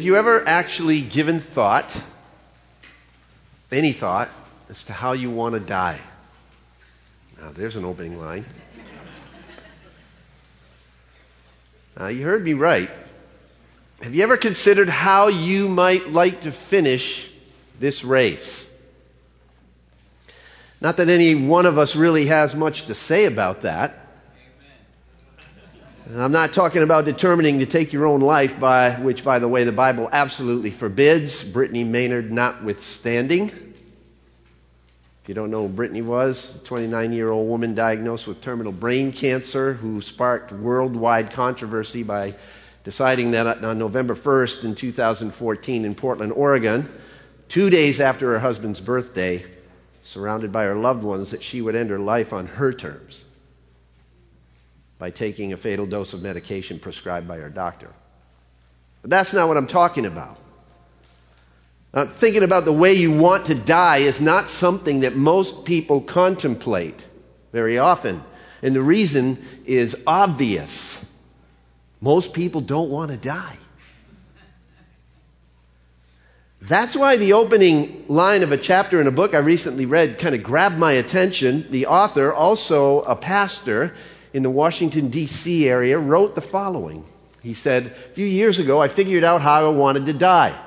Have you ever actually given thought, any thought, as to how you want to die? Now, there's an opening line. Now, you heard me right. Have you ever considered how you might like to finish this race? Not that any one of us really has much to say about that. I'm not talking about determining to take your own life, by which, by the way, the Bible absolutely forbids, Brittany Maynard notwithstanding. If you don't know who Brittany was, a 29 year old woman diagnosed with terminal brain cancer who sparked worldwide controversy by deciding that on November 1st in 2014 in Portland, Oregon, two days after her husband's birthday, surrounded by her loved ones, that she would end her life on her terms by taking a fatal dose of medication prescribed by her doctor. But that's not what I'm talking about. Uh, thinking about the way you want to die is not something that most people contemplate very often. And the reason is obvious. Most people don't want to die. That's why the opening line of a chapter in a book I recently read kind of grabbed my attention. The author, also a pastor, in the Washington, D.C. area, wrote the following. He said, A few years ago, I figured out how I wanted to die.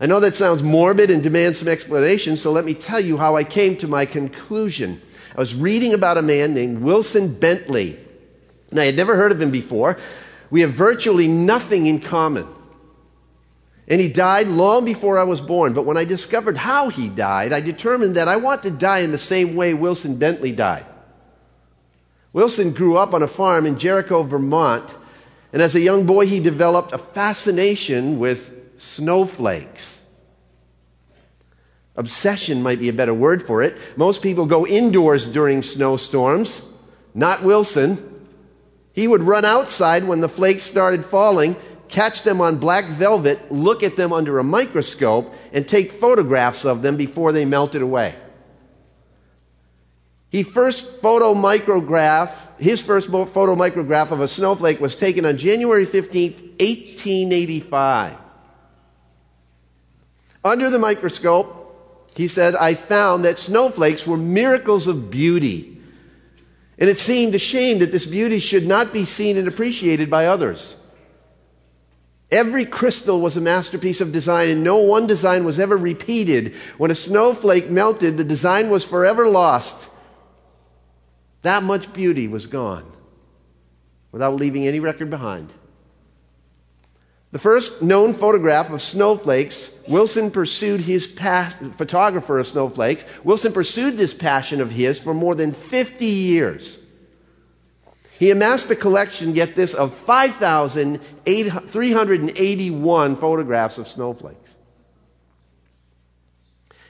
I know that sounds morbid and demands some explanation, so let me tell you how I came to my conclusion. I was reading about a man named Wilson Bentley. And I had never heard of him before. We have virtually nothing in common. And he died long before I was born. But when I discovered how he died, I determined that I want to die in the same way Wilson Bentley died. Wilson grew up on a farm in Jericho, Vermont, and as a young boy, he developed a fascination with snowflakes. Obsession might be a better word for it. Most people go indoors during snowstorms. Not Wilson. He would run outside when the flakes started falling, catch them on black velvet, look at them under a microscope, and take photographs of them before they melted away. He first photomicrograph, his first photomicrograph of a snowflake was taken on January 15, 1885. Under the microscope, he said, I found that snowflakes were miracles of beauty. And it seemed a shame that this beauty should not be seen and appreciated by others. Every crystal was a masterpiece of design, and no one design was ever repeated. When a snowflake melted, the design was forever lost. That much beauty was gone without leaving any record behind. The first known photograph of snowflakes, Wilson pursued his pa- photographer of snowflakes. Wilson pursued this passion of his for more than 50 years. He amassed a collection, get this, of 5,381 photographs of snowflakes.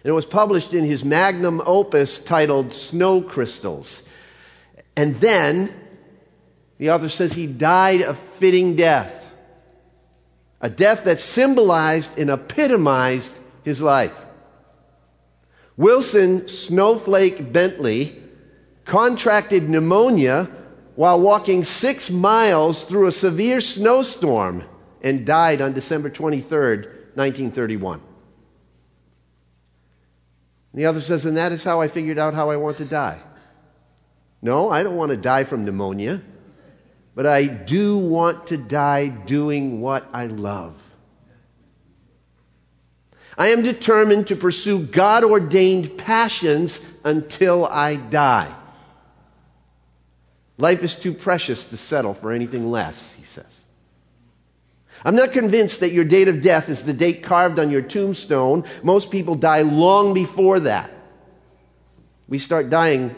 And it was published in his magnum opus titled Snow Crystals. And then the author says he died a fitting death, a death that symbolized and epitomized his life. Wilson Snowflake Bentley contracted pneumonia while walking six miles through a severe snowstorm and died on December 23rd, 1931. The other says, and that is how I figured out how I want to die. No, I don't want to die from pneumonia, but I do want to die doing what I love. I am determined to pursue God ordained passions until I die. Life is too precious to settle for anything less, he says. I'm not convinced that your date of death is the date carved on your tombstone. Most people die long before that. We start dying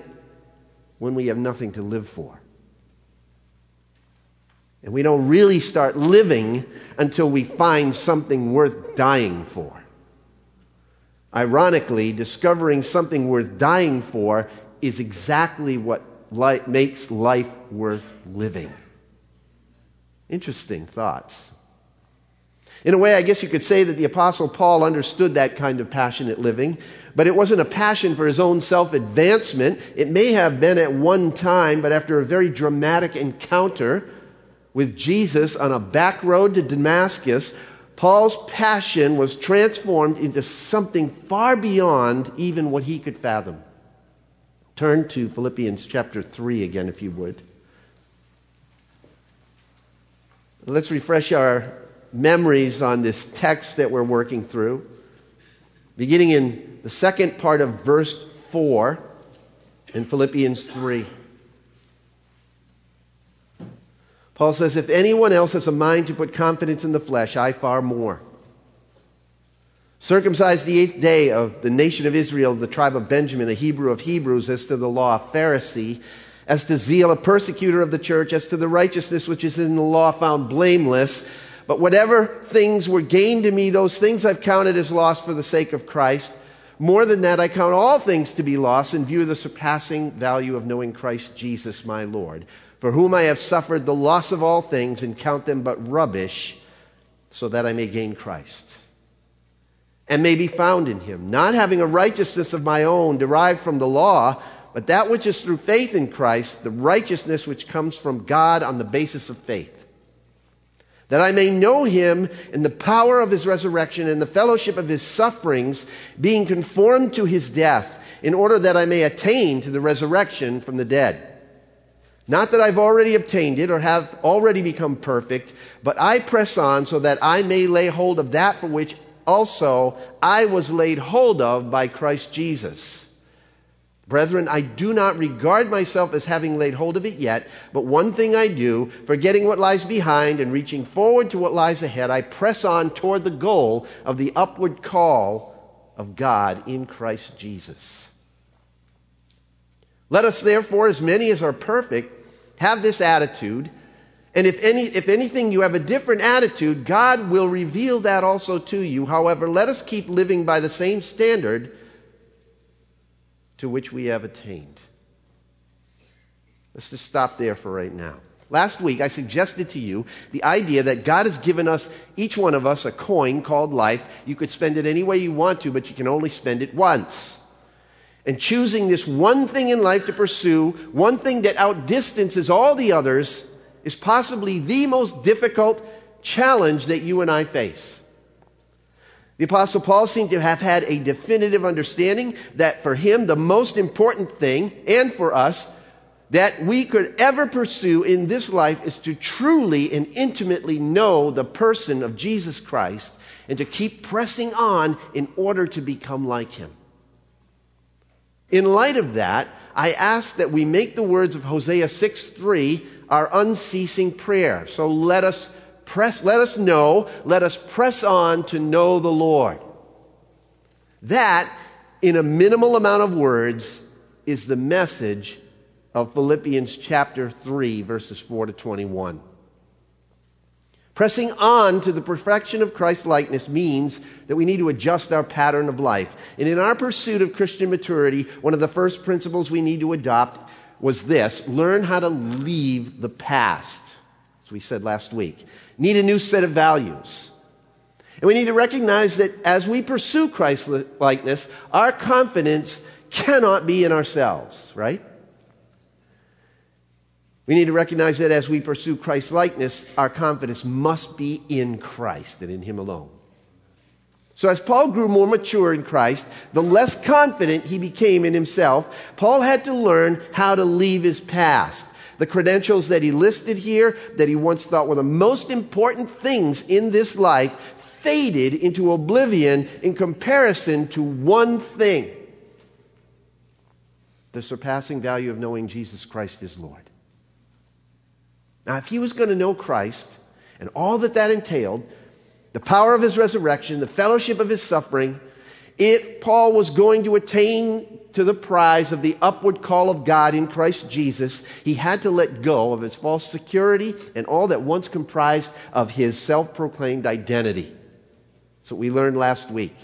when we have nothing to live for. And we don't really start living until we find something worth dying for. Ironically, discovering something worth dying for is exactly what makes life worth living. Interesting thoughts. In a way, I guess you could say that the Apostle Paul understood that kind of passionate living but it wasn't a passion for his own self advancement. It may have been at one time, but after a very dramatic encounter with Jesus on a back road to Damascus, Paul's passion was transformed into something far beyond even what he could fathom. Turn to Philippians chapter 3 again, if you would. Let's refresh our memories on this text that we're working through. Beginning in the second part of verse 4 in Philippians 3. Paul says, If anyone else has a mind to put confidence in the flesh, I far more. Circumcised the eighth day of the nation of Israel, the tribe of Benjamin, a Hebrew of Hebrews, as to the law, a Pharisee, as to zeal, a persecutor of the church, as to the righteousness which is in the law, found blameless. But whatever things were gained to me, those things I've counted as lost for the sake of Christ. More than that, I count all things to be lost in view of the surpassing value of knowing Christ Jesus my Lord, for whom I have suffered the loss of all things and count them but rubbish, so that I may gain Christ and may be found in him, not having a righteousness of my own derived from the law, but that which is through faith in Christ, the righteousness which comes from God on the basis of faith. That I may know him in the power of his resurrection and the fellowship of his sufferings, being conformed to his death, in order that I may attain to the resurrection from the dead. Not that I've already obtained it or have already become perfect, but I press on so that I may lay hold of that for which also I was laid hold of by Christ Jesus. Brethren, I do not regard myself as having laid hold of it yet, but one thing I do, forgetting what lies behind and reaching forward to what lies ahead, I press on toward the goal of the upward call of God in Christ Jesus. Let us therefore, as many as are perfect, have this attitude. And if, any, if anything you have a different attitude, God will reveal that also to you. However, let us keep living by the same standard to which we have attained. Let's just stop there for right now. Last week, I suggested to you the idea that God has given us, each one of us, a coin called life. You could spend it any way you want to, but you can only spend it once and choosing this one thing in life to pursue, one thing that outdistances all the others, is possibly the most difficult challenge that you and I face. The Apostle Paul seemed to have had a definitive understanding that for him, the most important thing, and for us, that we could ever pursue in this life is to truly and intimately know the person of Jesus Christ and to keep pressing on in order to become like him. In light of that, I ask that we make the words of Hosea 6 3 our unceasing prayer. So let us press, let us know, let us press on to know the Lord. That, in a minimal amount of words, is the message of Philippians chapter 3, verses 4 to 21. Pressing on to the perfection of Christ likeness means that we need to adjust our pattern of life. And in our pursuit of Christian maturity, one of the first principles we need to adopt was this learn how to leave the past, as we said last week. Need a new set of values. And we need to recognize that as we pursue Christ likeness, our confidence cannot be in ourselves, right? We need to recognize that as we pursue Christ likeness, our confidence must be in Christ and in Him alone. So, as Paul grew more mature in Christ, the less confident he became in himself, Paul had to learn how to leave his past. The credentials that he listed here, that he once thought were the most important things in this life, faded into oblivion in comparison to one thing the surpassing value of knowing Jesus Christ is Lord. Now, if he was going to know Christ and all that that entailed, the power of his resurrection, the fellowship of his suffering, it, Paul was going to attain to the prize of the upward call of God in Christ Jesus, he had to let go of his false security and all that once comprised of his self proclaimed identity. That's what we learned last week.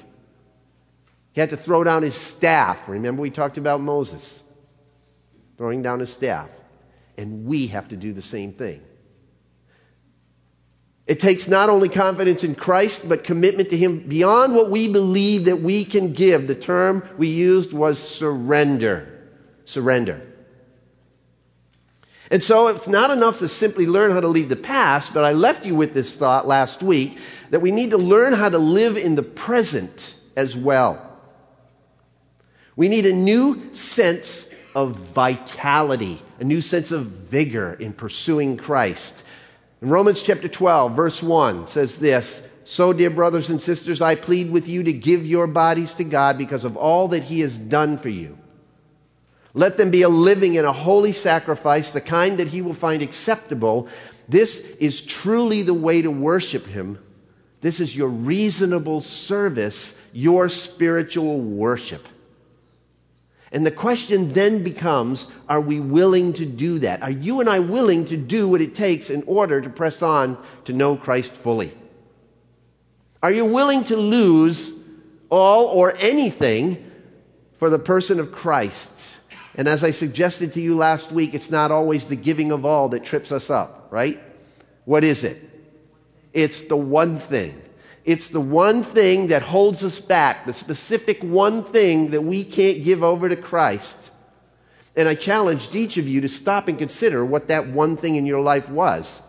He had to throw down his staff. Remember, we talked about Moses throwing down his staff and we have to do the same thing. It takes not only confidence in Christ, but commitment to Him beyond what we believe that we can give. The term we used was surrender. Surrender. And so it's not enough to simply learn how to leave the past, but I left you with this thought last week that we need to learn how to live in the present as well. We need a new sense of vitality, a new sense of vigor in pursuing Christ. In Romans chapter 12, verse 1 says this So, dear brothers and sisters, I plead with you to give your bodies to God because of all that He has done for you. Let them be a living and a holy sacrifice, the kind that he will find acceptable. This is truly the way to worship him. This is your reasonable service, your spiritual worship. And the question then becomes are we willing to do that? Are you and I willing to do what it takes in order to press on to know Christ fully? Are you willing to lose all or anything for the person of Christ? And as I suggested to you last week, it's not always the giving of all that trips us up, right? What is it? It's the one thing. It's the one thing that holds us back, the specific one thing that we can't give over to Christ. And I challenged each of you to stop and consider what that one thing in your life was.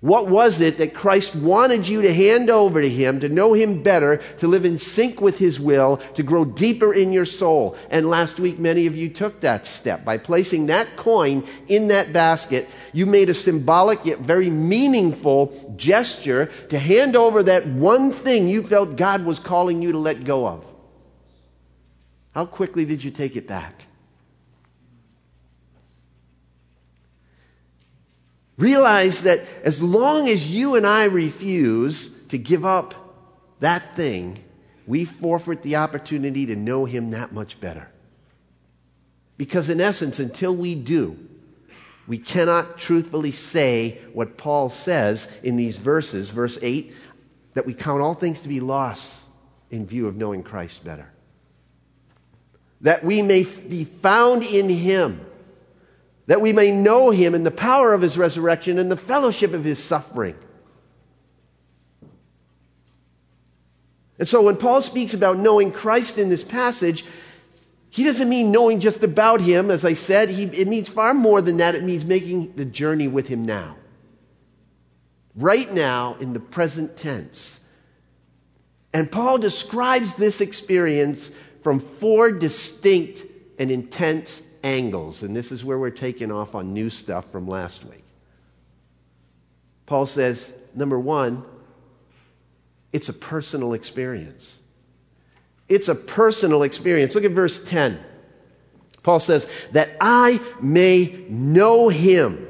What was it that Christ wanted you to hand over to Him, to know Him better, to live in sync with His will, to grow deeper in your soul? And last week, many of you took that step. By placing that coin in that basket, you made a symbolic yet very meaningful gesture to hand over that one thing you felt God was calling you to let go of. How quickly did you take it back? Realize that as long as you and I refuse to give up that thing, we forfeit the opportunity to know Him that much better. Because, in essence, until we do, we cannot truthfully say what Paul says in these verses, verse 8, that we count all things to be loss in view of knowing Christ better. That we may be found in Him that we may know him in the power of his resurrection and the fellowship of his suffering. And so when Paul speaks about knowing Christ in this passage, he doesn't mean knowing just about him, as I said. He, it means far more than that. It means making the journey with him now. Right now, in the present tense. And Paul describes this experience from four distinct and intense angles, and this is where we're taking off on new stuff from last week. Paul says, number one, it's a personal experience. It's a personal experience. Look at verse 10. Paul says, that I may know him.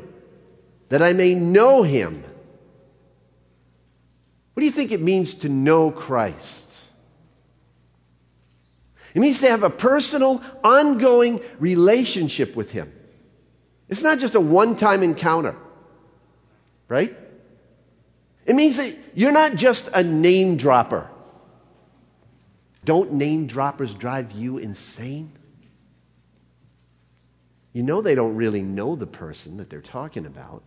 That I may know him. What do you think it means to know Christ? It means to have a personal, ongoing relationship with Him. It's not just a one time encounter, right? It means that you're not just a name dropper. Don't name droppers drive you insane? You know they don't really know the person that they're talking about,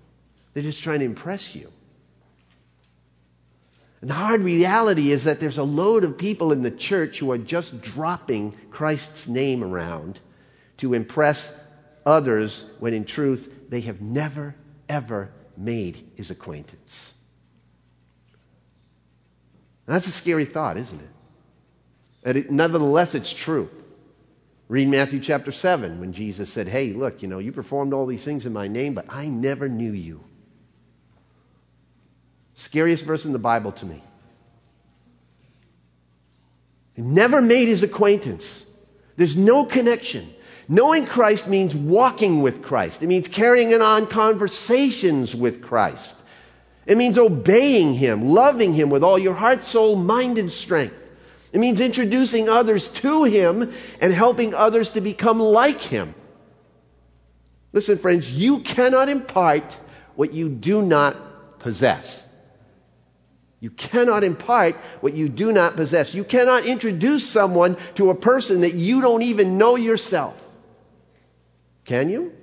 they're just trying to impress you. And the hard reality is that there's a load of people in the church who are just dropping Christ's name around to impress others when in truth they have never, ever made his acquaintance. that's a scary thought, isn't it? It, nevertheless, it's true. Read Matthew chapter 7 when Jesus said, Hey, look, you know, you performed all these things in my name, but I never knew you. Scariest verse in the Bible to me. He never made his acquaintance. There's no connection. Knowing Christ means walking with Christ. It means carrying on conversations with Christ. It means obeying Him, loving Him with all your heart, soul, mind, and strength. It means introducing others to Him and helping others to become like Him. Listen, friends, you cannot impart what you do not possess. You cannot impart what you do not possess. You cannot introduce someone to a person that you don't even know yourself. Can you?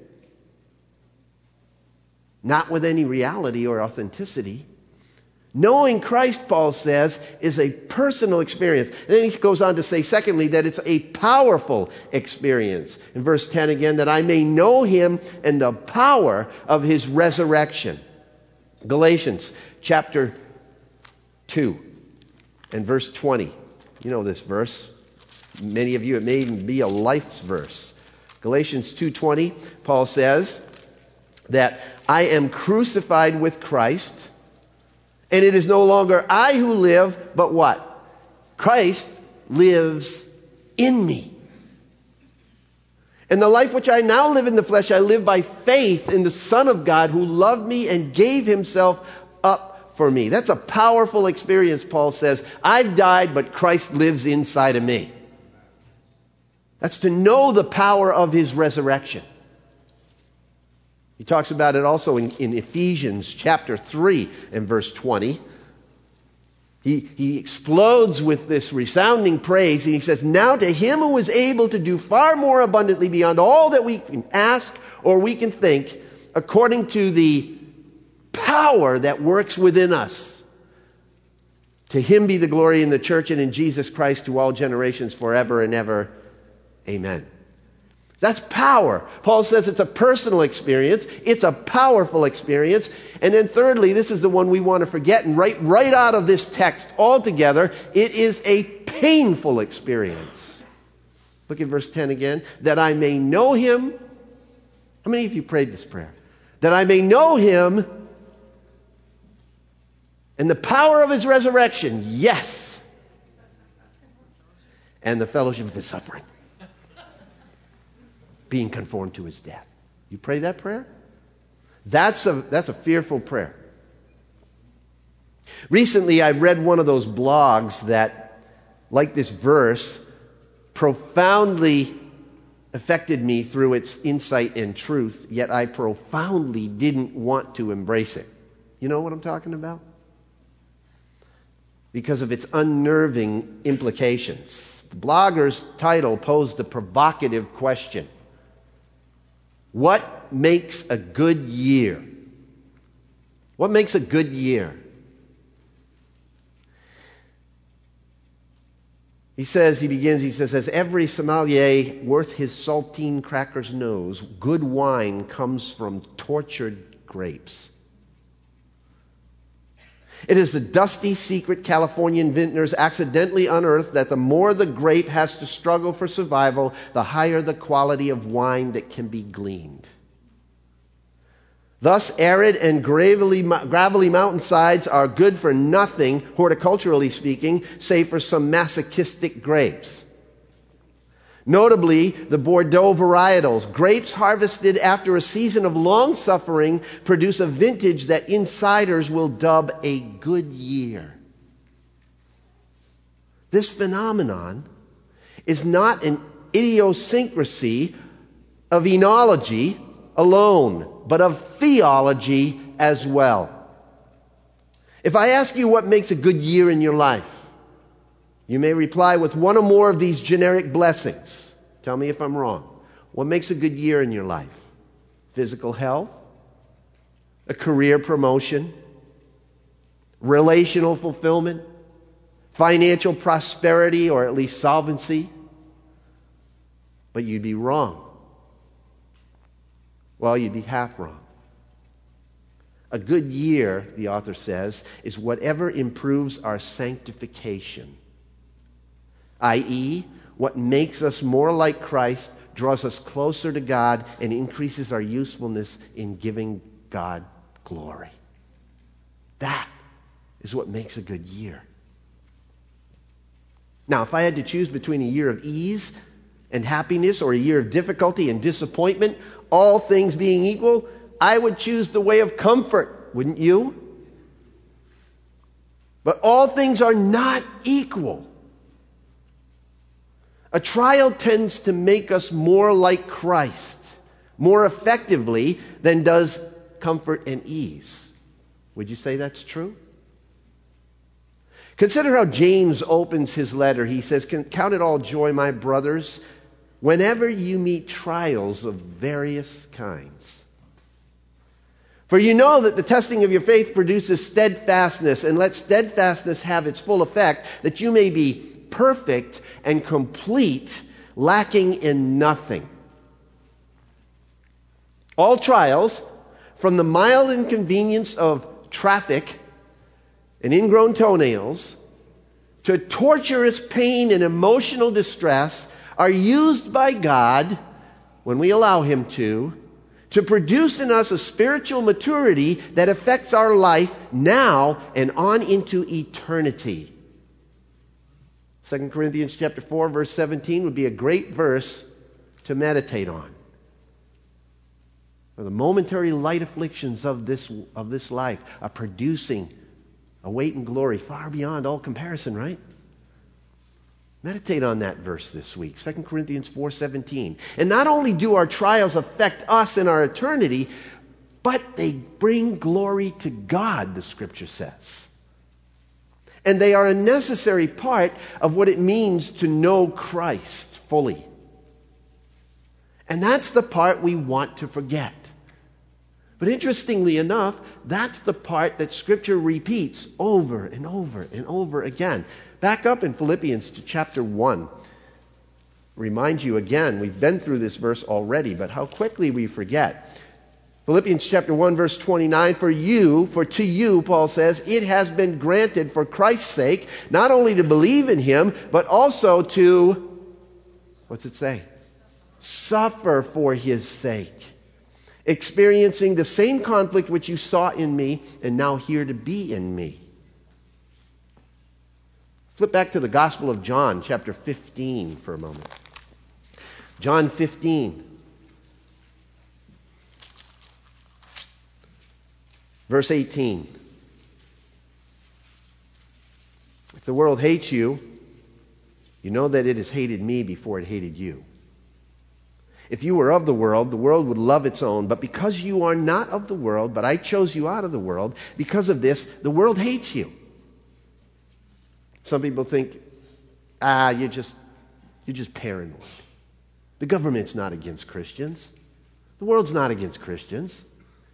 Not with any reality or authenticity. Knowing Christ, Paul says, is a personal experience. And then he goes on to say, secondly, that it's a powerful experience. In verse 10 again, that I may know him and the power of his resurrection. Galatians chapter 2 and verse 20. You know this verse. Many of you, it may even be a life's verse. Galatians 2:20, Paul says that I am crucified with Christ and it is no longer I who live, but what? Christ lives in me. And the life which I now live in the flesh, I live by faith in the Son of God who loved me and gave himself up for me. That's a powerful experience, Paul says. I've died, but Christ lives inside of me. That's to know the power of his resurrection. He talks about it also in, in Ephesians chapter 3 and verse 20. He, he explodes with this resounding praise and he says, Now to him who is able to do far more abundantly beyond all that we can ask or we can think, according to the power that works within us. To him be the glory in the church and in Jesus Christ to all generations forever and ever. Amen. That's power. Paul says it's a personal experience. It's a powerful experience. And then thirdly, this is the one we want to forget and right, right out of this text altogether, it is a painful experience. Look at verse 10 again. That I may know him. How many of you prayed this prayer? That I may know him and the power of his resurrection. Yes. And the fellowship of his suffering being conformed to his death. You pray that prayer? That's a, that's a fearful prayer. Recently, I read one of those blogs that, like this verse, profoundly affected me through its insight and truth, yet I profoundly didn't want to embrace it. You know what I'm talking about? Because of its unnerving implications. The blogger's title posed a provocative question what makes a good year? What makes a good year? He says, he begins, he says, as every sommelier worth his saltine crackers knows, good wine comes from tortured grapes. It is the dusty secret Californian vintners accidentally unearthed that the more the grape has to struggle for survival, the higher the quality of wine that can be gleaned. Thus, arid and gravelly, gravelly mountainsides are good for nothing, horticulturally speaking, save for some masochistic grapes. Notably, the Bordeaux varietals, grapes harvested after a season of long suffering, produce a vintage that insiders will dub a good year. This phenomenon is not an idiosyncrasy of enology alone, but of theology as well. If I ask you what makes a good year in your life, you may reply with one or more of these generic blessings. Tell me if I'm wrong. What makes a good year in your life? Physical health, a career promotion, relational fulfillment, financial prosperity, or at least solvency. But you'd be wrong. Well, you'd be half wrong. A good year, the author says, is whatever improves our sanctification i.e., what makes us more like Christ, draws us closer to God, and increases our usefulness in giving God glory. That is what makes a good year. Now, if I had to choose between a year of ease and happiness or a year of difficulty and disappointment, all things being equal, I would choose the way of comfort, wouldn't you? But all things are not equal. A trial tends to make us more like Christ more effectively than does comfort and ease. Would you say that's true? Consider how James opens his letter. He says, Count it all joy, my brothers, whenever you meet trials of various kinds. For you know that the testing of your faith produces steadfastness, and let steadfastness have its full effect, that you may be perfect and complete, lacking in nothing. All trials, from the mild inconvenience of traffic and ingrown toenails to torturous pain and emotional distress, are used by God, when we allow Him to, to produce in us a spiritual maturity that affects our life now and on into eternity. 2 Corinthians chapter 4 verse 17 would be a great verse to meditate on. For the momentary light afflictions of this, of this life are producing a weight and glory far beyond all comparison, right? Meditate on that verse this week, 2 Corinthians 4:17. And not only do our trials affect us in our eternity, but they bring glory to God, the scripture says. And they are a necessary part of what it means to know Christ fully. And that's the part we want to forget. But interestingly enough, that's the part that Scripture repeats over and over and over again. Back up in Philippians to chapter 1. Remind you again, we've been through this verse already, but how quickly we forget. Philippians chapter 1 verse 29, for you, for to you, Paul says, it has been granted for Christ's sake, not only to believe in him, but also to, what's it say? Suffer for his sake. Experiencing the same conflict which you saw in me and now hear to be in me. Flip back to the Gospel of John, chapter 15, for a moment. John 15. Verse 18. If the world hates you, you know that it has hated me before it hated you. If you were of the world, the world would love its own. But because you are not of the world, but I chose you out of the world, because of this, the world hates you. Some people think, ah, you're just, you're just paranoid. The government's not against Christians. The world's not against Christians.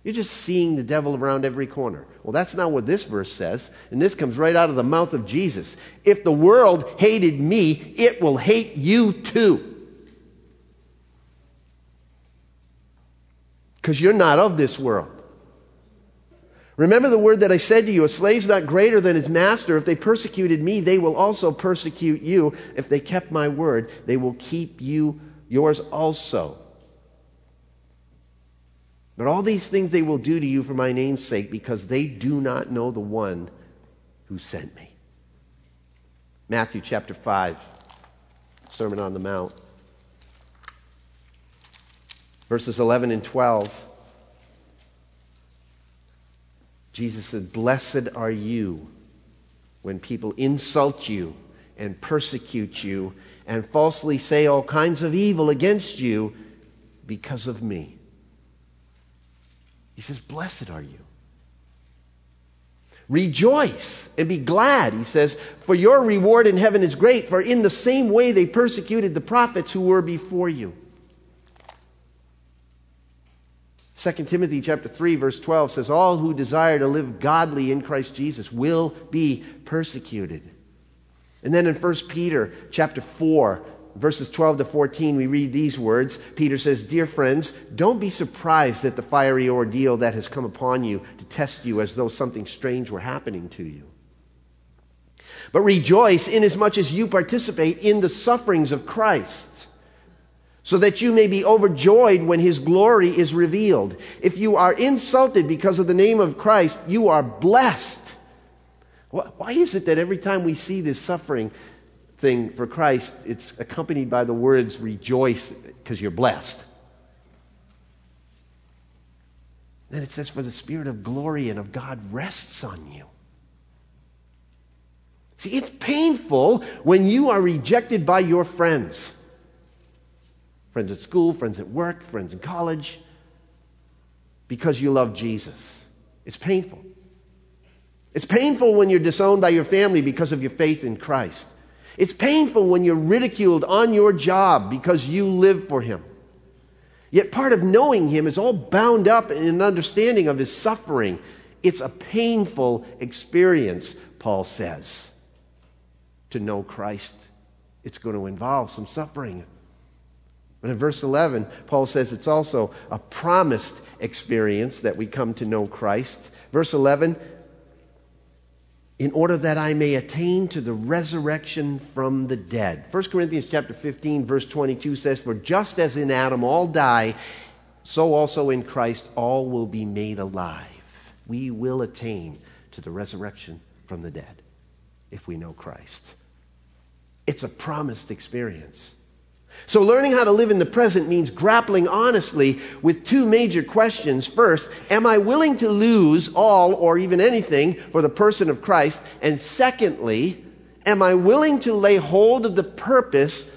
You're just seeing the devil around every corner. Well, that's not what this verse says. And this comes right out of the mouth of Jesus. If the world hated me, it will hate you too. Because you're not of this world. Remember the word that I said to you, a slave's not greater than his master. If they persecuted me, they will also persecute you. If they kept my word, they will keep you yours also. But all these things they will do to you for my name's sake, because they do not know the one who sent me. Matthew chapter 5, Sermon on the Mount, verses 11 and 12. Jesus said, Blessed are you when people insult you and persecute you and falsely say all kinds of evil against you because of me. He says, Blessed are you. Rejoice and be glad, he says, for your reward in heaven is great, for in the same way they persecuted the prophets who were before you. 2 Timothy chapter 3 verse 12 says all who desire to live godly in Christ Jesus will be persecuted. And then in 1 Peter chapter 4 verses 12 to 14 we read these words. Peter says, "Dear friends, don't be surprised at the fiery ordeal that has come upon you to test you as though something strange were happening to you." But rejoice inasmuch as you participate in the sufferings of Christ so that you may be overjoyed when his glory is revealed. If you are insulted because of the name of Christ, you are blessed. Why is it that every time we see this suffering thing for Christ, it's accompanied by the words rejoice because you're blessed? Then it says, For the Spirit of glory and of God rests on you. See, it's painful when you are rejected by your friends friends at school, friends at work, friends in college, because you love Jesus. It's painful. It's painful when you're disowned by your family because of your faith in Christ. It's painful when you're ridiculed on your job because you live for Him. Yet part of knowing him is all bound up in an understanding of his suffering. It's a painful experience, Paul says. To know Christ, it's going to involve some suffering. But in verse 11, Paul says it's also a promised experience that we come to know Christ. Verse 11, in order that I may attain to the resurrection from the dead. 1 Corinthians chapter 15 verse 22 says for just as in Adam all die so also in Christ all will be made alive. We will attain to the resurrection from the dead if we know Christ. It's a promised experience. So, learning how to live in the present means grappling honestly with two major questions. First, am I willing to lose all or even anything for the person of Christ? And secondly, am I willing to lay hold of the purpose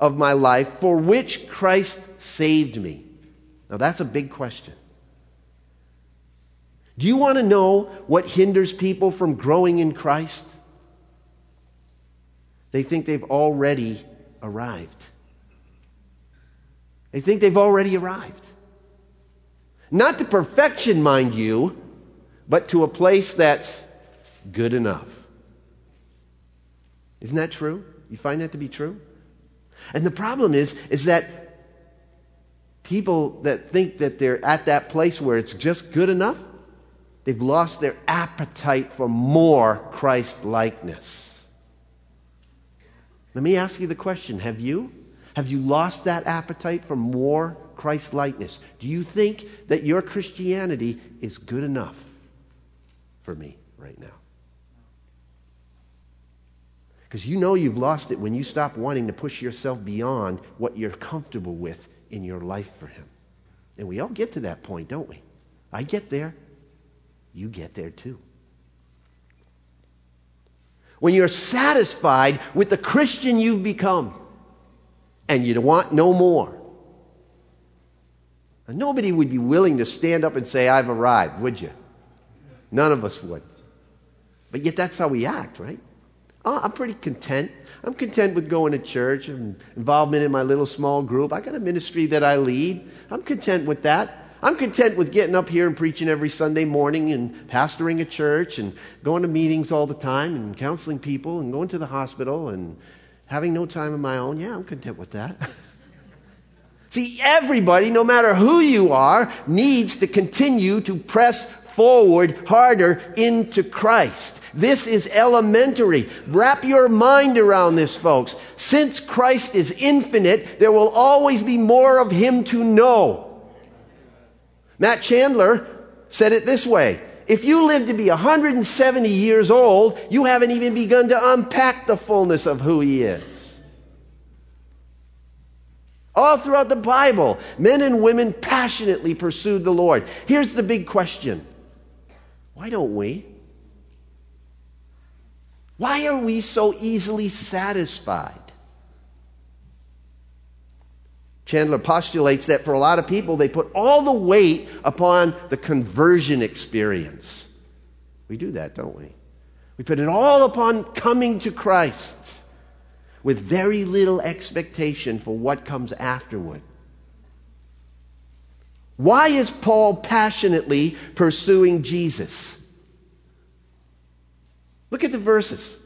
of my life for which Christ saved me? Now, that's a big question. Do you want to know what hinders people from growing in Christ? They think they've already arrived. They think they've already arrived. Not to perfection, mind you, but to a place that's good enough. Isn't that true? You find that to be true? And the problem is, is that people that think that they're at that place where it's just good enough, they've lost their appetite for more Christ likeness. Let me ask you the question have you? Have you lost that appetite for more Christ likeness? Do you think that your Christianity is good enough for me right now? Because you know you've lost it when you stop wanting to push yourself beyond what you're comfortable with in your life for Him. And we all get to that point, don't we? I get there. You get there too. When you're satisfied with the Christian you've become, and you'd want no more. Nobody would be willing to stand up and say, I've arrived, would you? None of us would. But yet that's how we act, right? Oh, I'm pretty content. I'm content with going to church and involvement in my little small group. I got a ministry that I lead. I'm content with that. I'm content with getting up here and preaching every Sunday morning and pastoring a church and going to meetings all the time and counseling people and going to the hospital and having no time of my own, yeah, I'm content with that. See, everybody, no matter who you are, needs to continue to press forward harder into Christ. This is elementary. Wrap your mind around this, folks. Since Christ is infinite, there will always be more of Him to know. Matt Chandler said it this way if you live to be 170 years old, you haven't even begun to unpack the fullness of who He is. All throughout the Bible, men and women passionately pursued the Lord. Here's the big question why don't we? Why are we so easily satisfied? Chandler postulates that for a lot of people, they put all the weight upon the conversion experience. We do that, don't we? We put it all upon coming to Christ with very little expectation for what comes afterward. Why is Paul passionately pursuing Jesus? Look at the verses.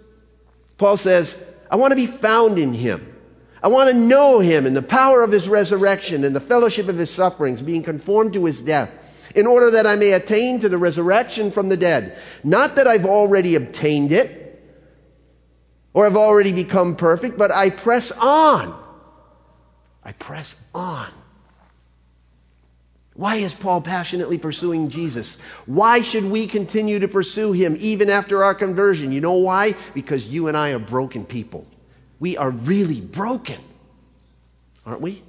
Paul says, I want to be found in him. I want to know him and the power of his resurrection and the fellowship of his sufferings, being conformed to his death, in order that I may attain to the resurrection from the dead. Not that I've already obtained it or have already become perfect, but I press on. I press on. Why is Paul passionately pursuing Jesus? Why should we continue to pursue him even after our conversion? You know why? Because you and I are broken people. We are really broken, aren't we?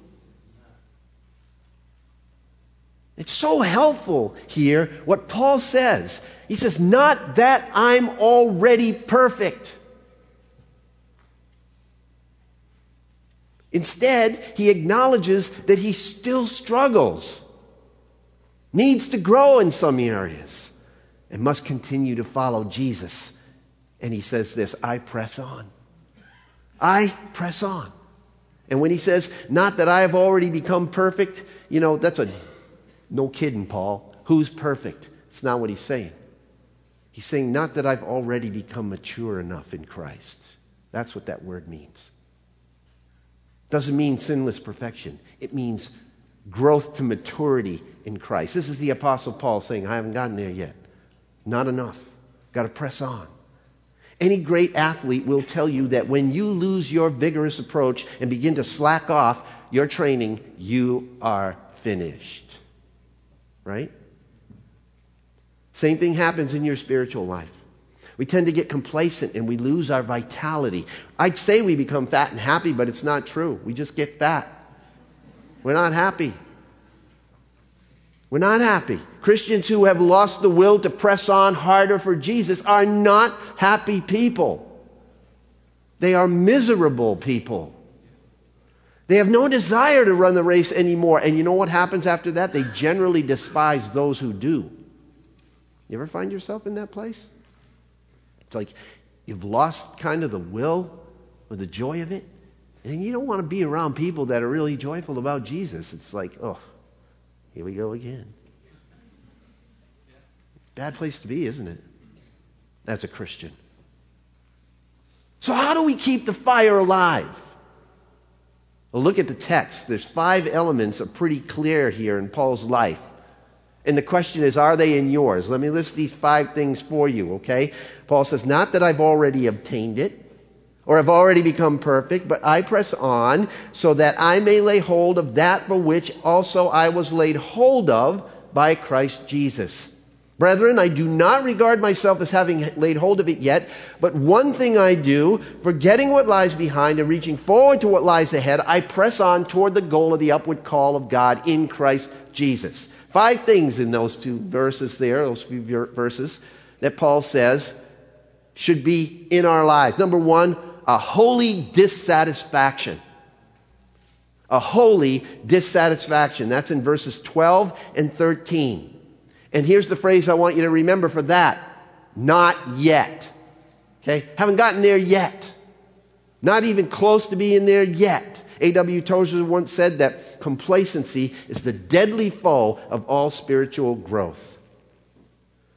It's so helpful here what Paul says. He says, Not that I'm already perfect. Instead, he acknowledges that he still struggles, needs to grow in some areas, and must continue to follow Jesus. And he says this I press on. I press on. And when he says, not that I have already become perfect, you know, that's a no kidding, Paul. Who's perfect? It's not what he's saying. He's saying, not that I've already become mature enough in Christ. That's what that word means. Doesn't mean sinless perfection, it means growth to maturity in Christ. This is the Apostle Paul saying, I haven't gotten there yet. Not enough. Got to press on. Any great athlete will tell you that when you lose your vigorous approach and begin to slack off your training, you are finished. Right? Same thing happens in your spiritual life. We tend to get complacent and we lose our vitality. I'd say we become fat and happy, but it's not true. We just get fat. We're not happy. We're not happy. Christians who have lost the will to press on harder for Jesus are not happy people. They are miserable people. They have no desire to run the race anymore. And you know what happens after that? They generally despise those who do. You ever find yourself in that place? It's like you've lost kind of the will or the joy of it. And you don't want to be around people that are really joyful about Jesus. It's like, oh, here we go again. Bad place to be, isn't it? That's a Christian. So, how do we keep the fire alive? Well, look at the text. There's five elements are pretty clear here in Paul's life. And the question is, are they in yours? Let me list these five things for you, okay? Paul says, Not that I've already obtained it or have already become perfect, but I press on so that I may lay hold of that for which also I was laid hold of by Christ Jesus. Brethren, I do not regard myself as having laid hold of it yet, but one thing I do, forgetting what lies behind and reaching forward to what lies ahead, I press on toward the goal of the upward call of God in Christ Jesus. Five things in those two verses there, those few verses, that Paul says should be in our lives. Number one, a holy dissatisfaction. A holy dissatisfaction. That's in verses 12 and 13. And here's the phrase I want you to remember for that not yet. Okay? Haven't gotten there yet. Not even close to being there yet. A.W. Tozer once said that complacency is the deadly foe of all spiritual growth.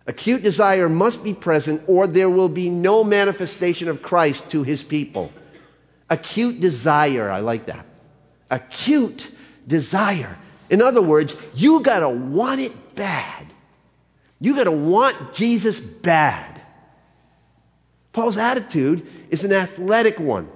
Acute desire must be present, or there will be no manifestation of Christ to his people. Acute desire, I like that. Acute desire. In other words, you got to want it bad. You got to want Jesus bad. Paul's attitude is an athletic one.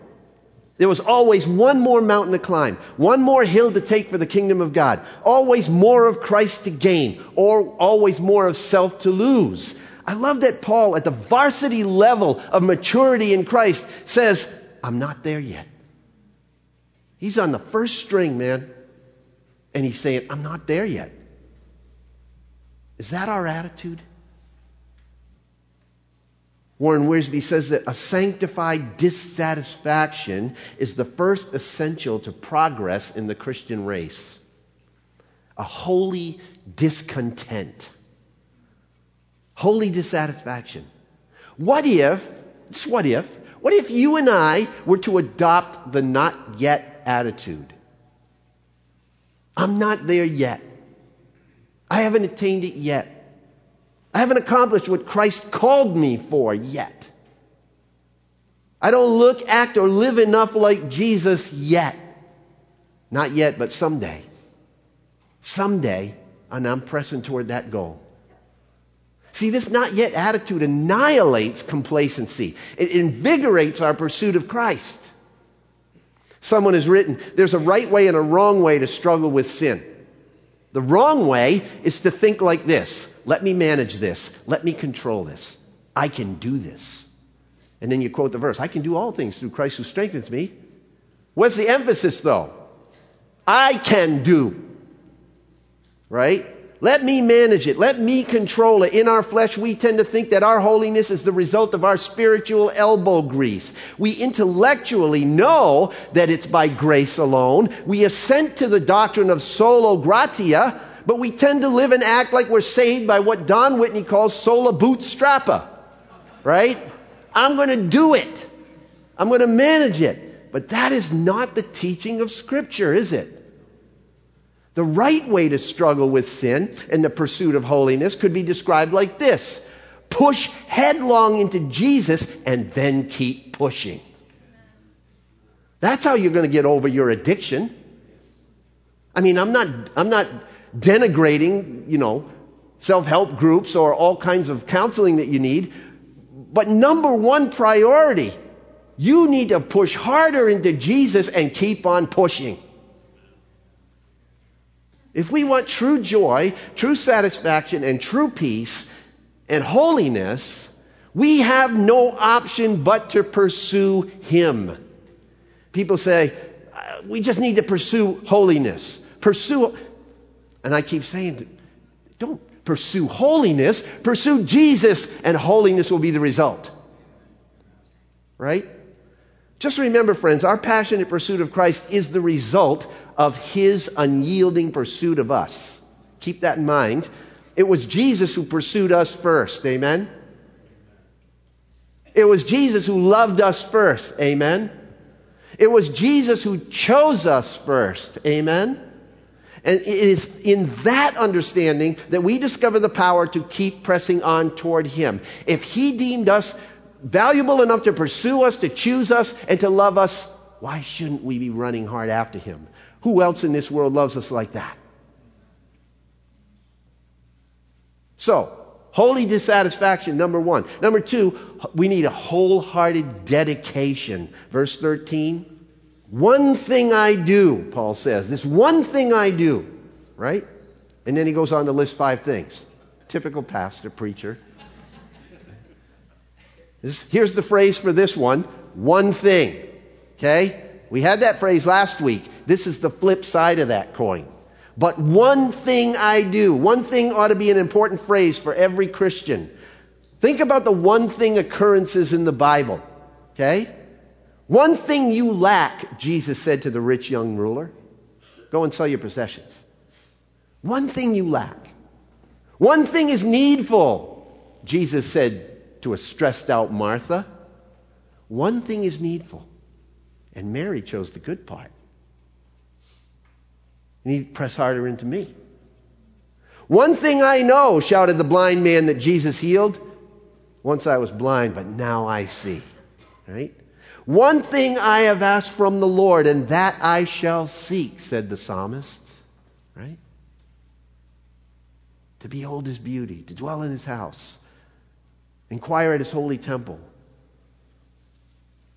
There was always one more mountain to climb, one more hill to take for the kingdom of God, always more of Christ to gain, or always more of self to lose. I love that Paul, at the varsity level of maturity in Christ, says, I'm not there yet. He's on the first string, man. And he's saying, I'm not there yet. Is that our attitude? Warren Wiersbe says that a sanctified dissatisfaction is the first essential to progress in the Christian race. A holy discontent. Holy dissatisfaction. What if, just what if, what if you and I were to adopt the not yet attitude? I'm not there yet. I haven't attained it yet. I haven't accomplished what Christ called me for yet. I don't look, act, or live enough like Jesus yet. Not yet, but someday. Someday, and I'm pressing toward that goal. See, this not yet attitude annihilates complacency. It invigorates our pursuit of Christ. Someone has written, there's a right way and a wrong way to struggle with sin. The wrong way is to think like this let me manage this. Let me control this. I can do this. And then you quote the verse I can do all things through Christ who strengthens me. What's the emphasis, though? I can do. Right? Let me manage it. Let me control it. In our flesh, we tend to think that our holiness is the result of our spiritual elbow grease. We intellectually know that it's by grace alone. We assent to the doctrine of sola gratia, but we tend to live and act like we're saved by what Don Whitney calls sola bootstrappa, right? I'm going to do it. I'm going to manage it. but that is not the teaching of Scripture, is it? The right way to struggle with sin and the pursuit of holiness could be described like this push headlong into Jesus and then keep pushing. That's how you're going to get over your addiction. I mean, I'm not, I'm not denigrating, you know, self help groups or all kinds of counseling that you need. But number one priority, you need to push harder into Jesus and keep on pushing. If we want true joy, true satisfaction, and true peace and holiness, we have no option but to pursue Him. People say, uh, we just need to pursue holiness. Pursue, and I keep saying, don't pursue holiness, pursue Jesus, and holiness will be the result. Right? Just remember, friends, our passionate pursuit of Christ is the result of his unyielding pursuit of us. Keep that in mind. It was Jesus who pursued us first. Amen? It was Jesus who loved us first. Amen? It was Jesus who chose us first. Amen? And it is in that understanding that we discover the power to keep pressing on toward Him. If He deemed us valuable enough to pursue us, to choose us, and to love us, why shouldn't we be running hard after Him? Who else in this world loves us like that? So, holy dissatisfaction, number one. Number two, we need a wholehearted dedication. Verse 13. One thing I do, Paul says. This one thing I do, right? And then he goes on to list five things. Typical pastor, preacher. This, here's the phrase for this one one thing. Okay? We had that phrase last week. This is the flip side of that coin. But one thing I do, one thing ought to be an important phrase for every Christian. Think about the one thing occurrences in the Bible, okay? One thing you lack, Jesus said to the rich young ruler go and sell your possessions. One thing you lack. One thing is needful, Jesus said to a stressed out Martha. One thing is needful. And Mary chose the good part. Need to press harder into me. One thing I know, shouted the blind man that Jesus healed. Once I was blind, but now I see. Right? One thing I have asked from the Lord, and that I shall seek, said the psalmist. Right? To behold his beauty, to dwell in his house, inquire at his holy temple.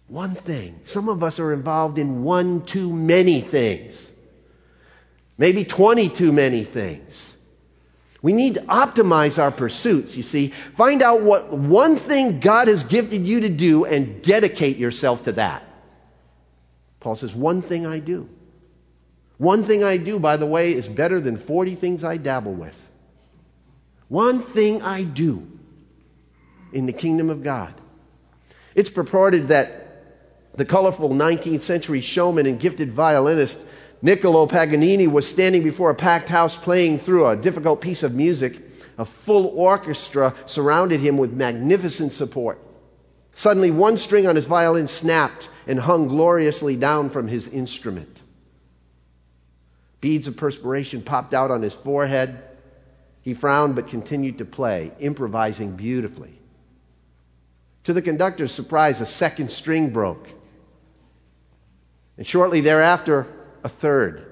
One thing. Some of us are involved in one too many things maybe 20 too many things. We need to optimize our pursuits, you see. Find out what one thing God has gifted you to do and dedicate yourself to that. Paul says, One thing I do. One thing I do, by the way, is better than 40 things I dabble with. One thing I do in the kingdom of God. It's purported that the colorful 19th century showman and gifted violinist Niccolo Paganini was standing before a packed house playing through a difficult piece of music. A full orchestra surrounded him with magnificent support. Suddenly, one string on his violin snapped and hung gloriously down from his instrument. Beads of perspiration popped out on his forehead. He frowned but continued to play, improvising beautifully. To the conductor's surprise, a second string broke. And shortly thereafter, a third.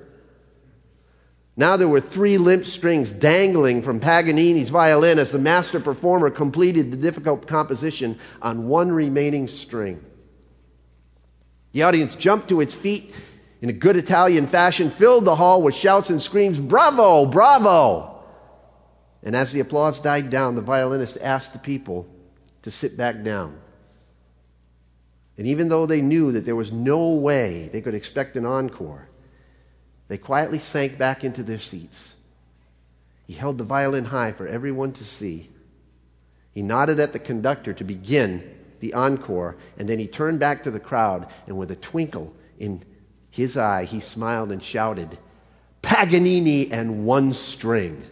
Now there were three limp strings dangling from Paganini's violin as the master performer completed the difficult composition on one remaining string. The audience jumped to its feet in a good Italian fashion, filled the hall with shouts and screams, Bravo! Bravo! And as the applause died down, the violinist asked the people to sit back down. And even though they knew that there was no way they could expect an encore, they quietly sank back into their seats. He held the violin high for everyone to see. He nodded at the conductor to begin the encore, and then he turned back to the crowd, and with a twinkle in his eye, he smiled and shouted, Paganini and one string.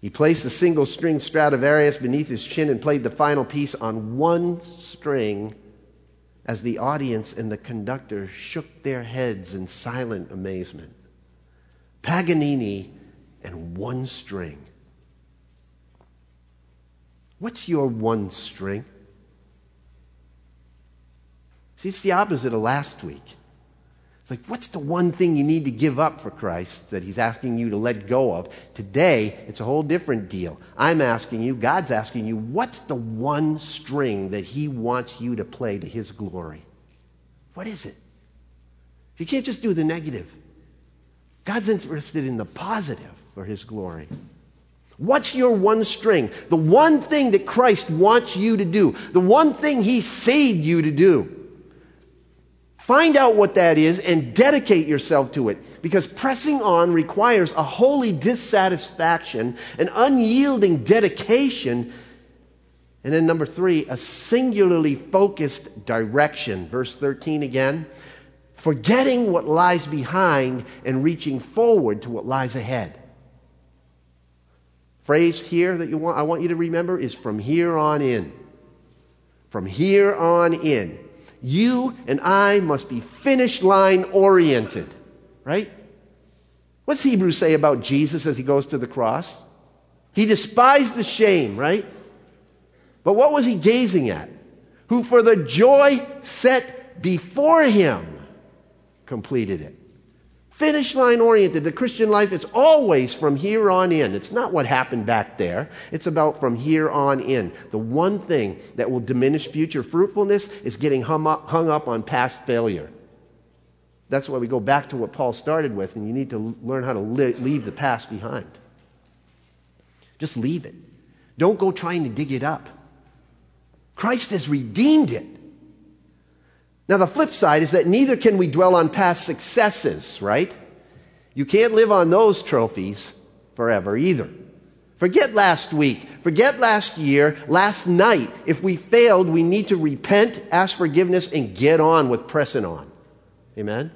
He placed the single string Stradivarius beneath his chin and played the final piece on one string as the audience and the conductor shook their heads in silent amazement. Paganini and one string. What's your one string? See, it's the opposite of last week. It's like, what's the one thing you need to give up for Christ that He's asking you to let go of? Today, it's a whole different deal. I'm asking you, God's asking you, what's the one string that He wants you to play to His glory? What is it? You can't just do the negative. God's interested in the positive for His glory. What's your one string? The one thing that Christ wants you to do, the one thing He saved you to do. Find out what that is and dedicate yourself to it because pressing on requires a holy dissatisfaction, an unyielding dedication, and then number three, a singularly focused direction. Verse 13 again forgetting what lies behind and reaching forward to what lies ahead. Phrase here that you want, I want you to remember is from here on in. From here on in. You and I must be finish line oriented, right? What's Hebrews say about Jesus as he goes to the cross? He despised the shame, right? But what was he gazing at? Who for the joy set before him completed it. Finish line oriented. The Christian life is always from here on in. It's not what happened back there. It's about from here on in. The one thing that will diminish future fruitfulness is getting hung up, hung up on past failure. That's why we go back to what Paul started with, and you need to learn how to li- leave the past behind. Just leave it. Don't go trying to dig it up. Christ has redeemed it. Now, the flip side is that neither can we dwell on past successes, right? You can't live on those trophies forever either. Forget last week. Forget last year, last night. If we failed, we need to repent, ask forgiveness, and get on with pressing on. Amen?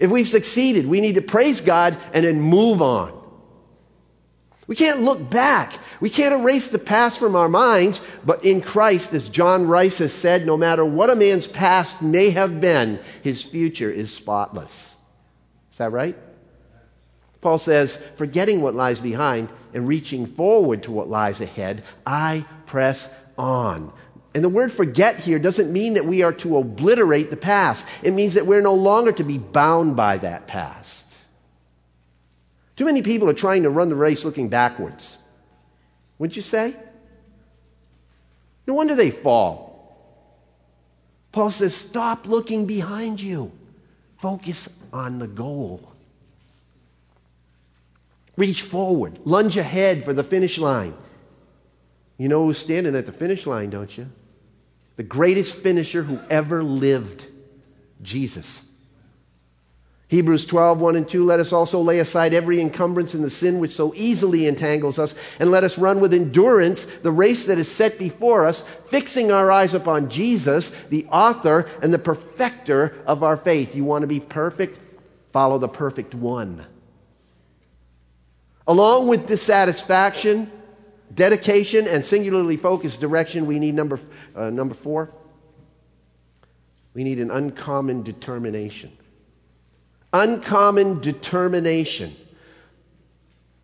If we've succeeded, we need to praise God and then move on. We can't look back. We can't erase the past from our minds, but in Christ, as John Rice has said, no matter what a man's past may have been, his future is spotless. Is that right? Paul says, forgetting what lies behind and reaching forward to what lies ahead, I press on. And the word forget here doesn't mean that we are to obliterate the past. It means that we're no longer to be bound by that past. Too many people are trying to run the race looking backwards. Wouldn't you say? No wonder they fall. Paul says, stop looking behind you. Focus on the goal. Reach forward. Lunge ahead for the finish line. You know who's standing at the finish line, don't you? The greatest finisher who ever lived Jesus. Hebrews 12, 1 and 2, let us also lay aside every encumbrance and the sin which so easily entangles us, and let us run with endurance the race that is set before us, fixing our eyes upon Jesus, the author and the perfecter of our faith. You want to be perfect? Follow the perfect one. Along with dissatisfaction, dedication, and singularly focused direction, we need number, uh, number four. We need an uncommon determination uncommon determination.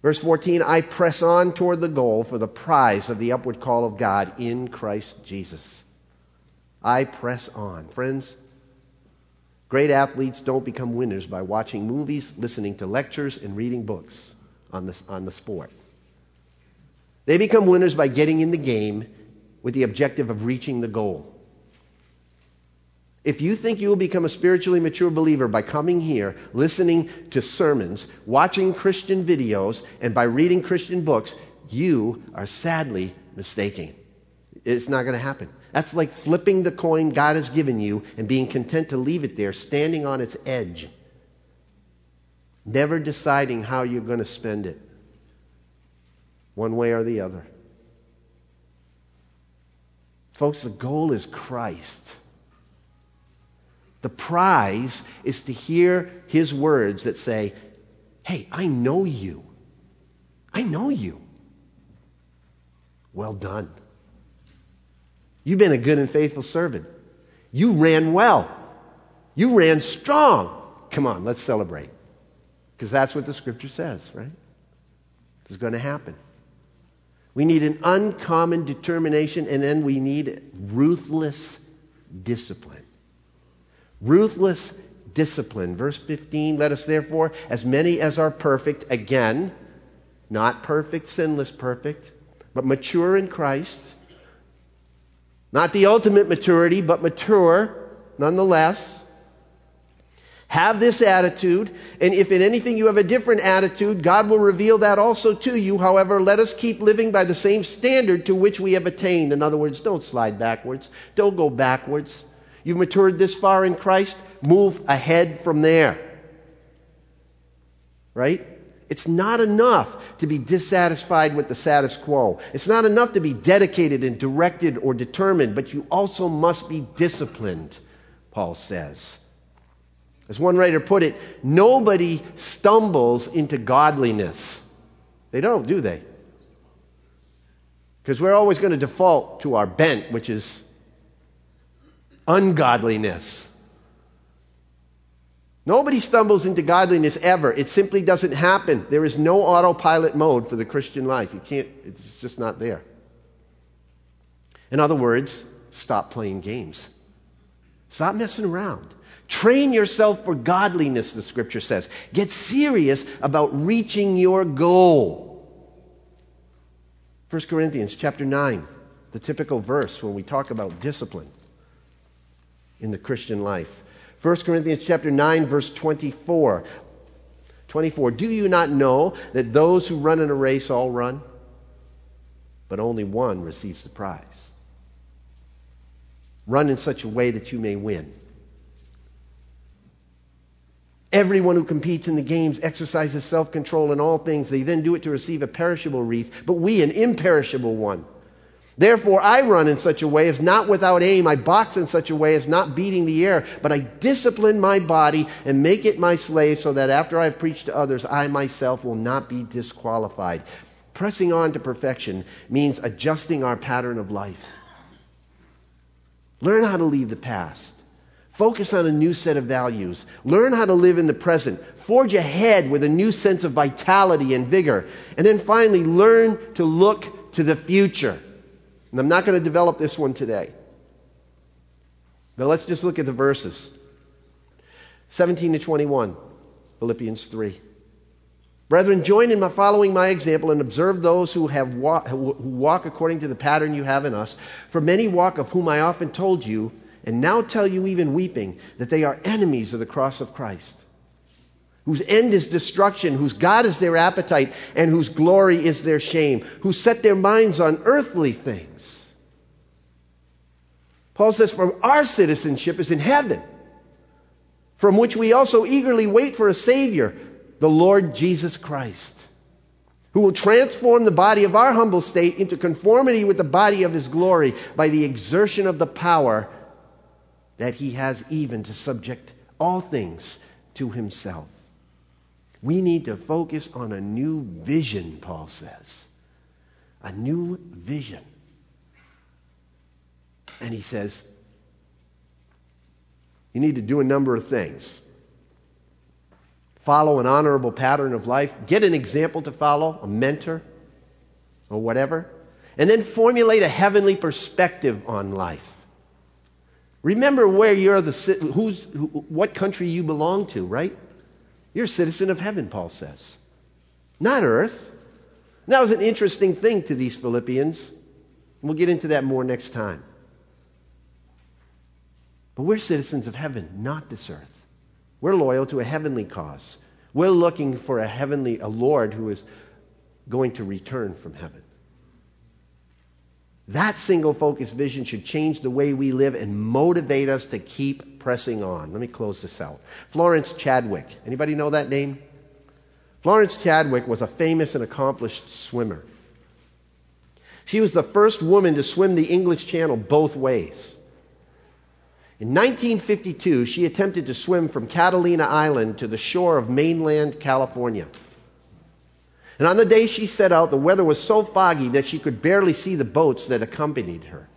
Verse 14, I press on toward the goal for the prize of the upward call of God in Christ Jesus. I press on. Friends, great athletes don't become winners by watching movies, listening to lectures, and reading books on the, on the sport. They become winners by getting in the game with the objective of reaching the goal. If you think you will become a spiritually mature believer by coming here, listening to sermons, watching Christian videos, and by reading Christian books, you are sadly mistaken. It's not going to happen. That's like flipping the coin God has given you and being content to leave it there, standing on its edge, never deciding how you're going to spend it, one way or the other. Folks, the goal is Christ. The prize is to hear his words that say, Hey, I know you. I know you. Well done. You've been a good and faithful servant. You ran well. You ran strong. Come on, let's celebrate. Because that's what the scripture says, right? Is going to happen. We need an uncommon determination, and then we need ruthless discipline. Ruthless discipline. Verse 15 Let us therefore, as many as are perfect, again, not perfect, sinless perfect, but mature in Christ. Not the ultimate maturity, but mature nonetheless. Have this attitude, and if in anything you have a different attitude, God will reveal that also to you. However, let us keep living by the same standard to which we have attained. In other words, don't slide backwards, don't go backwards. You've matured this far in Christ, move ahead from there. Right? It's not enough to be dissatisfied with the status quo. It's not enough to be dedicated and directed or determined, but you also must be disciplined, Paul says. As one writer put it, nobody stumbles into godliness. They don't, do they? Because we're always going to default to our bent, which is ungodliness. Nobody stumbles into godliness ever. It simply doesn't happen. There is no autopilot mode for the Christian life. You can't, it's just not there. In other words, stop playing games. Stop messing around. Train yourself for godliness, the scripture says. Get serious about reaching your goal. 1 Corinthians chapter 9, the typical verse when we talk about discipline in the Christian life. 1 Corinthians chapter 9 verse 24. 24. Do you not know that those who run in a race all run, but only one receives the prize? Run in such a way that you may win. Everyone who competes in the games exercises self control in all things. They then do it to receive a perishable wreath, but we an imperishable one. Therefore, I run in such a way as not without aim. I box in such a way as not beating the air, but I discipline my body and make it my slave so that after I've preached to others, I myself will not be disqualified. Pressing on to perfection means adjusting our pattern of life. Learn how to leave the past. Focus on a new set of values. Learn how to live in the present. Forge ahead with a new sense of vitality and vigor. And then finally, learn to look to the future. And I'm not going to develop this one today. But let's just look at the verses 17 to 21, Philippians 3. Brethren, join in my following my example and observe those who, have who walk according to the pattern you have in us. For many walk, of whom I often told you, and now tell you even weeping, that they are enemies of the cross of Christ, whose end is destruction, whose God is their appetite, and whose glory is their shame, who set their minds on earthly things. Paul says, For our citizenship is in heaven, from which we also eagerly wait for a Savior, the Lord Jesus Christ who will transform the body of our humble state into conformity with the body of his glory by the exertion of the power that he has even to subject all things to himself. We need to focus on a new vision, Paul says. A new vision. And he says, you need to do a number of things. Follow an honorable pattern of life, get an example to follow, a mentor, or whatever, and then formulate a heavenly perspective on life. Remember where you're the who's who, what country you belong to, right? You're a citizen of heaven, Paul says. Not earth. And that was an interesting thing to these Philippians. We'll get into that more next time. But we're citizens of heaven, not this earth. We're loyal to a heavenly cause. We're looking for a heavenly, a Lord who is going to return from heaven. That single focused vision should change the way we live and motivate us to keep pressing on. Let me close this out. Florence Chadwick. Anybody know that name? Florence Chadwick was a famous and accomplished swimmer. She was the first woman to swim the English Channel both ways. In 1952, she attempted to swim from Catalina Island to the shore of mainland California. And on the day she set out, the weather was so foggy that she could barely see the boats that accompanied her.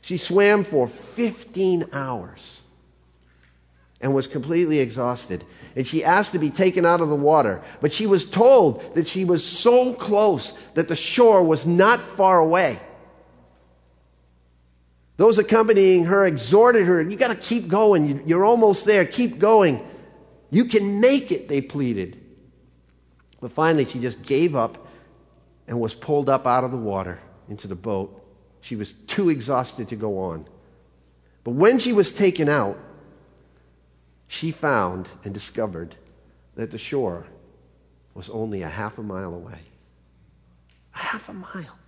She swam for 15 hours and was completely exhausted. And she asked to be taken out of the water. But she was told that she was so close that the shore was not far away. Those accompanying her exhorted her, You got to keep going. You're almost there. Keep going. You can make it, they pleaded. But finally, she just gave up and was pulled up out of the water into the boat. She was too exhausted to go on. But when she was taken out, she found and discovered that the shore was only a half a mile away. A half a mile.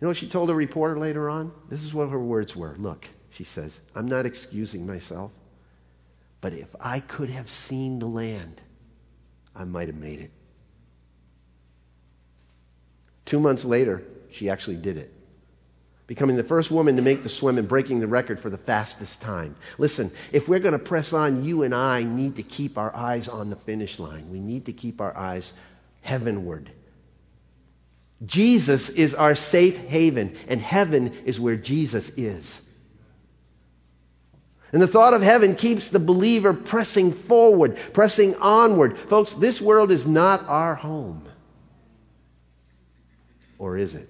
You know what she told a reporter later on? This is what her words were. Look, she says, I'm not excusing myself, but if I could have seen the land, I might have made it. Two months later, she actually did it becoming the first woman to make the swim and breaking the record for the fastest time. Listen, if we're going to press on, you and I need to keep our eyes on the finish line. We need to keep our eyes heavenward. Jesus is our safe haven, and heaven is where Jesus is. And the thought of heaven keeps the believer pressing forward, pressing onward. Folks, this world is not our home. Or is it?